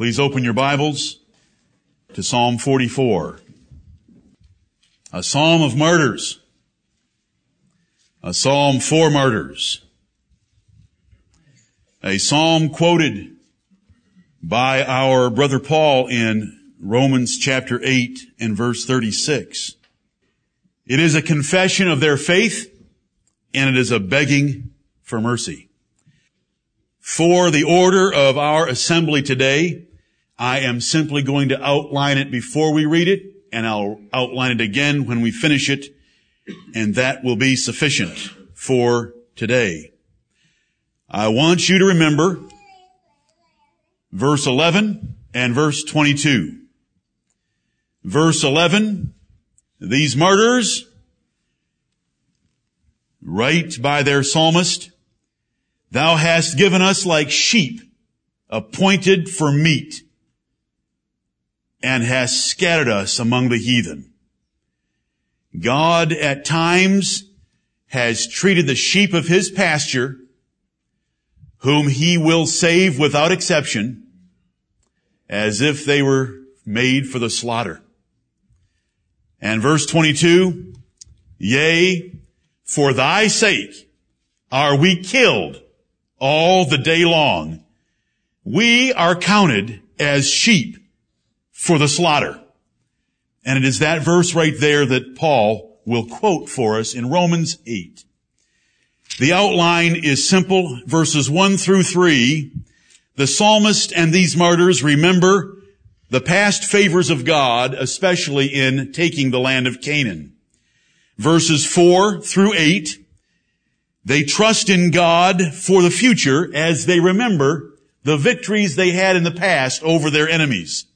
Please open your Bibles to Psalm 44. A psalm of martyrs. A psalm for martyrs. A psalm quoted by our brother Paul in Romans chapter 8 and verse 36. It is a confession of their faith and it is a begging for mercy. For the order of our assembly today, I am simply going to outline it before we read it, and I'll outline it again when we finish it, and that will be sufficient for today. I want you to remember verse 11 and verse 22. Verse 11, these martyrs, right by their psalmist, thou hast given us like sheep appointed for meat and has scattered us among the heathen. God at times has treated the sheep of his pasture, whom he will save without exception, as if they were made for the slaughter. And verse 22, yea, for thy sake are we killed all the day long. We are counted as sheep for the slaughter. And it is that verse right there that Paul will quote for us in Romans 8. The outline is simple, verses 1 through 3. The psalmist and these martyrs remember the past favors of God, especially in taking the land of Canaan. Verses 4 through 8, they trust in God for the future as they remember the victories they had in the past over their enemies.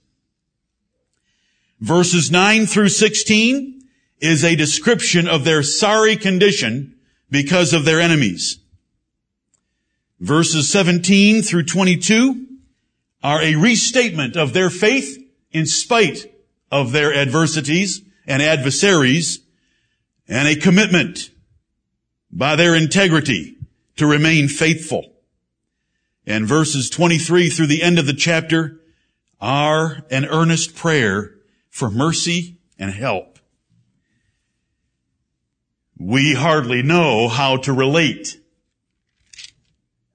Verses 9 through 16 is a description of their sorry condition because of their enemies. Verses 17 through 22 are a restatement of their faith in spite of their adversities and adversaries and a commitment by their integrity to remain faithful. And verses 23 through the end of the chapter are an earnest prayer for mercy and help. We hardly know how to relate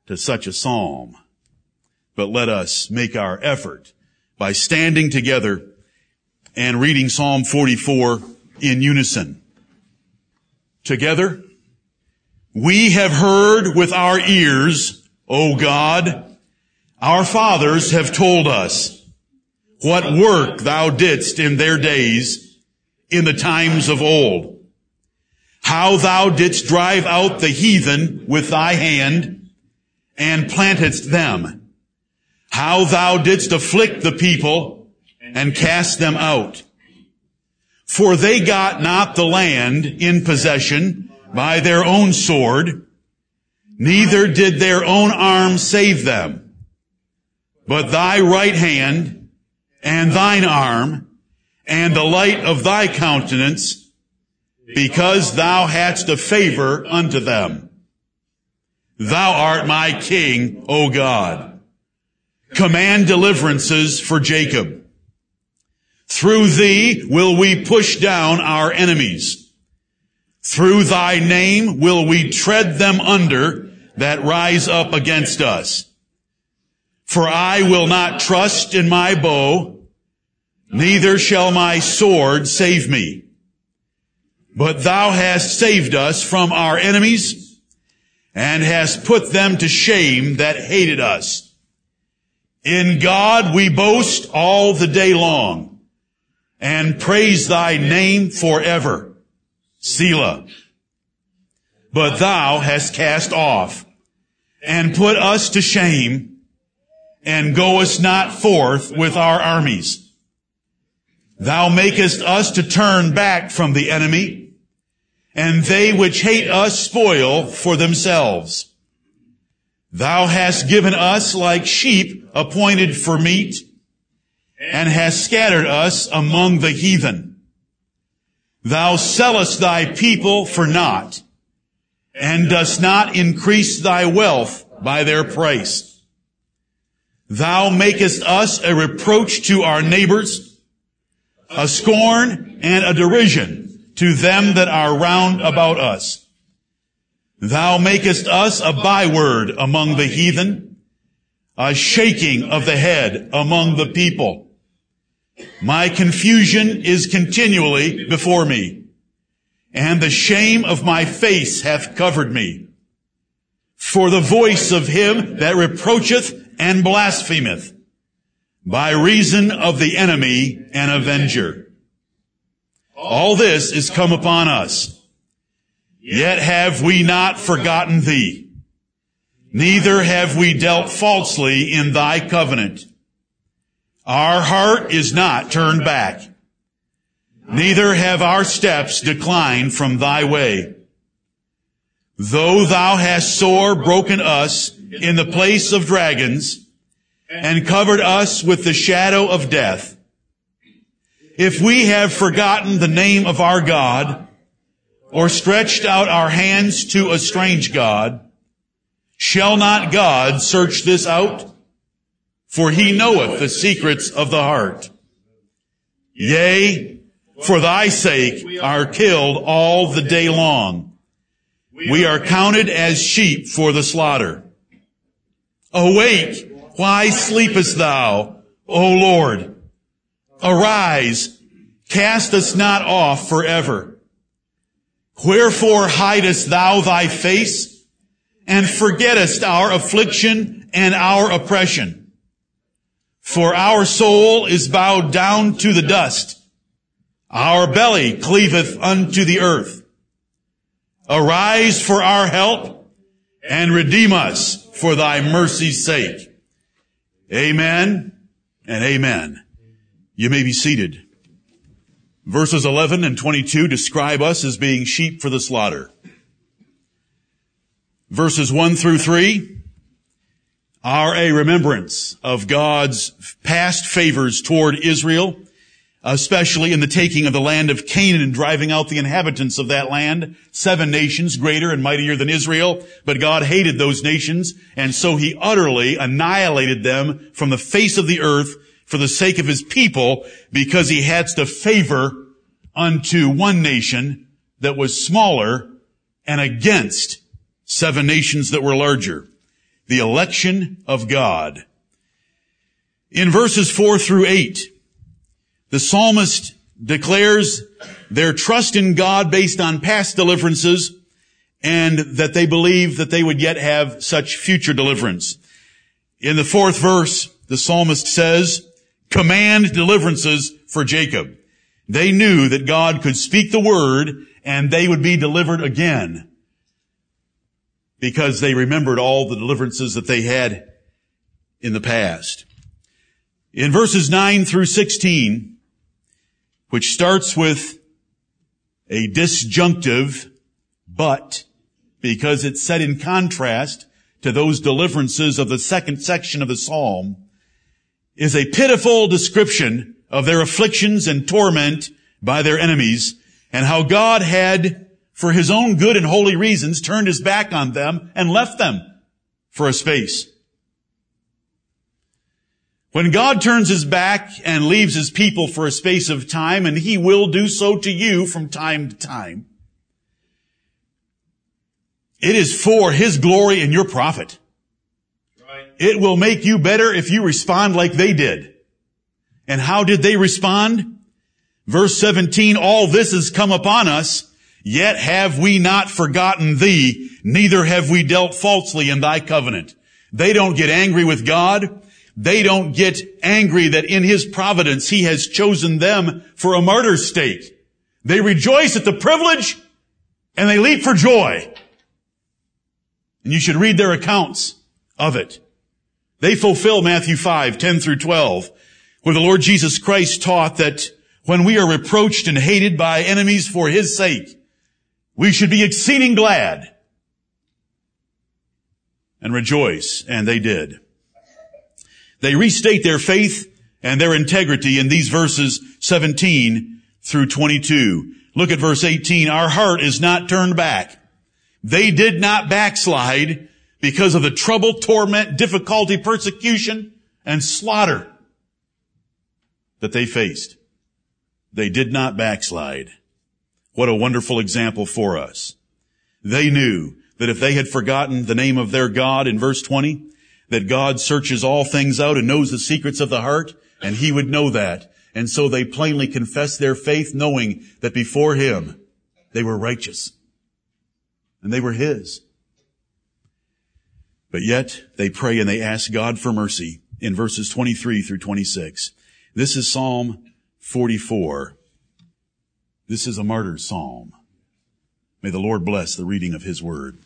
to such a psalm, but let us make our effort by standing together and reading Psalm 44 in unison. Together, we have heard with our ears, O God, our fathers have told us, what work thou didst in their days in the times of old. How thou didst drive out the heathen with thy hand and plantedst them. How thou didst afflict the people and cast them out. For they got not the land in possession by their own sword, neither did their own arm save them. But thy right hand and thine arm and the light of thy countenance because thou hadst a favor unto them. Thou art my king, O God. Command deliverances for Jacob. Through thee will we push down our enemies. Through thy name will we tread them under that rise up against us. For I will not trust in my bow, neither shall my sword save me. But thou hast saved us from our enemies and hast put them to shame that hated us. In God we boast all the day long and praise thy name forever. Selah. But thou hast cast off and put us to shame and goest not forth with our armies. Thou makest us to turn back from the enemy, and they which hate us spoil for themselves. Thou hast given us like sheep appointed for meat, and hast scattered us among the heathen. Thou sellest thy people for naught, and dost not increase thy wealth by their price. Thou makest us a reproach to our neighbors, a scorn and a derision to them that are round about us. Thou makest us a byword among the heathen, a shaking of the head among the people. My confusion is continually before me, and the shame of my face hath covered me. For the voice of him that reproacheth and blasphemeth, by reason of the enemy and avenger. All this is come upon us. Yet have we not forgotten thee, neither have we dealt falsely in thy covenant. Our heart is not turned back, neither have our steps declined from thy way. Though thou hast sore broken us in the place of dragons and covered us with the shadow of death, if we have forgotten the name of our God, or stretched out our hands to a strange God, shall not God search this out? For he knoweth the secrets of the heart. Yea, for thy sake are killed all the day long. We are counted as sheep for the slaughter. Awake, why sleepest thou, O Lord? Arise, cast us not off forever. Wherefore hidest thou thy face and forgettest our affliction and our oppression? For our soul is bowed down to the dust. Our belly cleaveth unto the earth. Arise for our help and redeem us for thy mercy's sake. Amen and amen. You may be seated. Verses 11 and 22 describe us as being sheep for the slaughter. Verses 1 through 3 are a remembrance of God's past favors toward Israel, especially in the taking of the land of Canaan and driving out the inhabitants of that land, seven nations greater and mightier than Israel, but God hated those nations, and so he utterly annihilated them from the face of the earth for the sake of his people because he had to favor unto one nation that was smaller and against seven nations that were larger. The election of God. In verses four through eight, the psalmist declares their trust in God based on past deliverances and that they believe that they would yet have such future deliverance. In the fourth verse, the psalmist says, command deliverances for Jacob. They knew that God could speak the word and they would be delivered again because they remembered all the deliverances that they had in the past. In verses 9 through 16, which starts with a disjunctive, but, because it's set in contrast to those deliverances of the second section of the psalm, is a pitiful description of their afflictions and torment by their enemies and how God had, for his own good and holy reasons, turned his back on them and left them for a space. When God turns his back and leaves his people for a space of time, and he will do so to you from time to time, it is for his glory and your profit. It will make you better if you respond like they did. And how did they respond? Verse 17, all this has come upon us, yet have we not forgotten thee, neither have we dealt falsely in thy covenant. They don't get angry with God. They don't get angry that in his providence he has chosen them for a martyr's stake. They rejoice at the privilege and they leap for joy. And you should read their accounts of it. They fulfill Matthew 5, 10 through 12, where the Lord Jesus Christ taught that when we are reproached and hated by enemies for His sake, we should be exceeding glad and rejoice. And they did. They restate their faith and their integrity in these verses 17 through 22. Look at verse 18. Our heart is not turned back. They did not backslide because of the trouble, torment, difficulty, persecution and slaughter that they faced. They did not backslide. What a wonderful example for us. They knew that if they had forgotten the name of their God in verse 20, that God searches all things out and knows the secrets of the heart, and he would know that. And so they plainly confessed their faith knowing that before him they were righteous. And they were his. But yet they pray and they ask God for mercy in verses 23 through 26. This is Psalm 44. This is a martyr's psalm. May the Lord bless the reading of his word.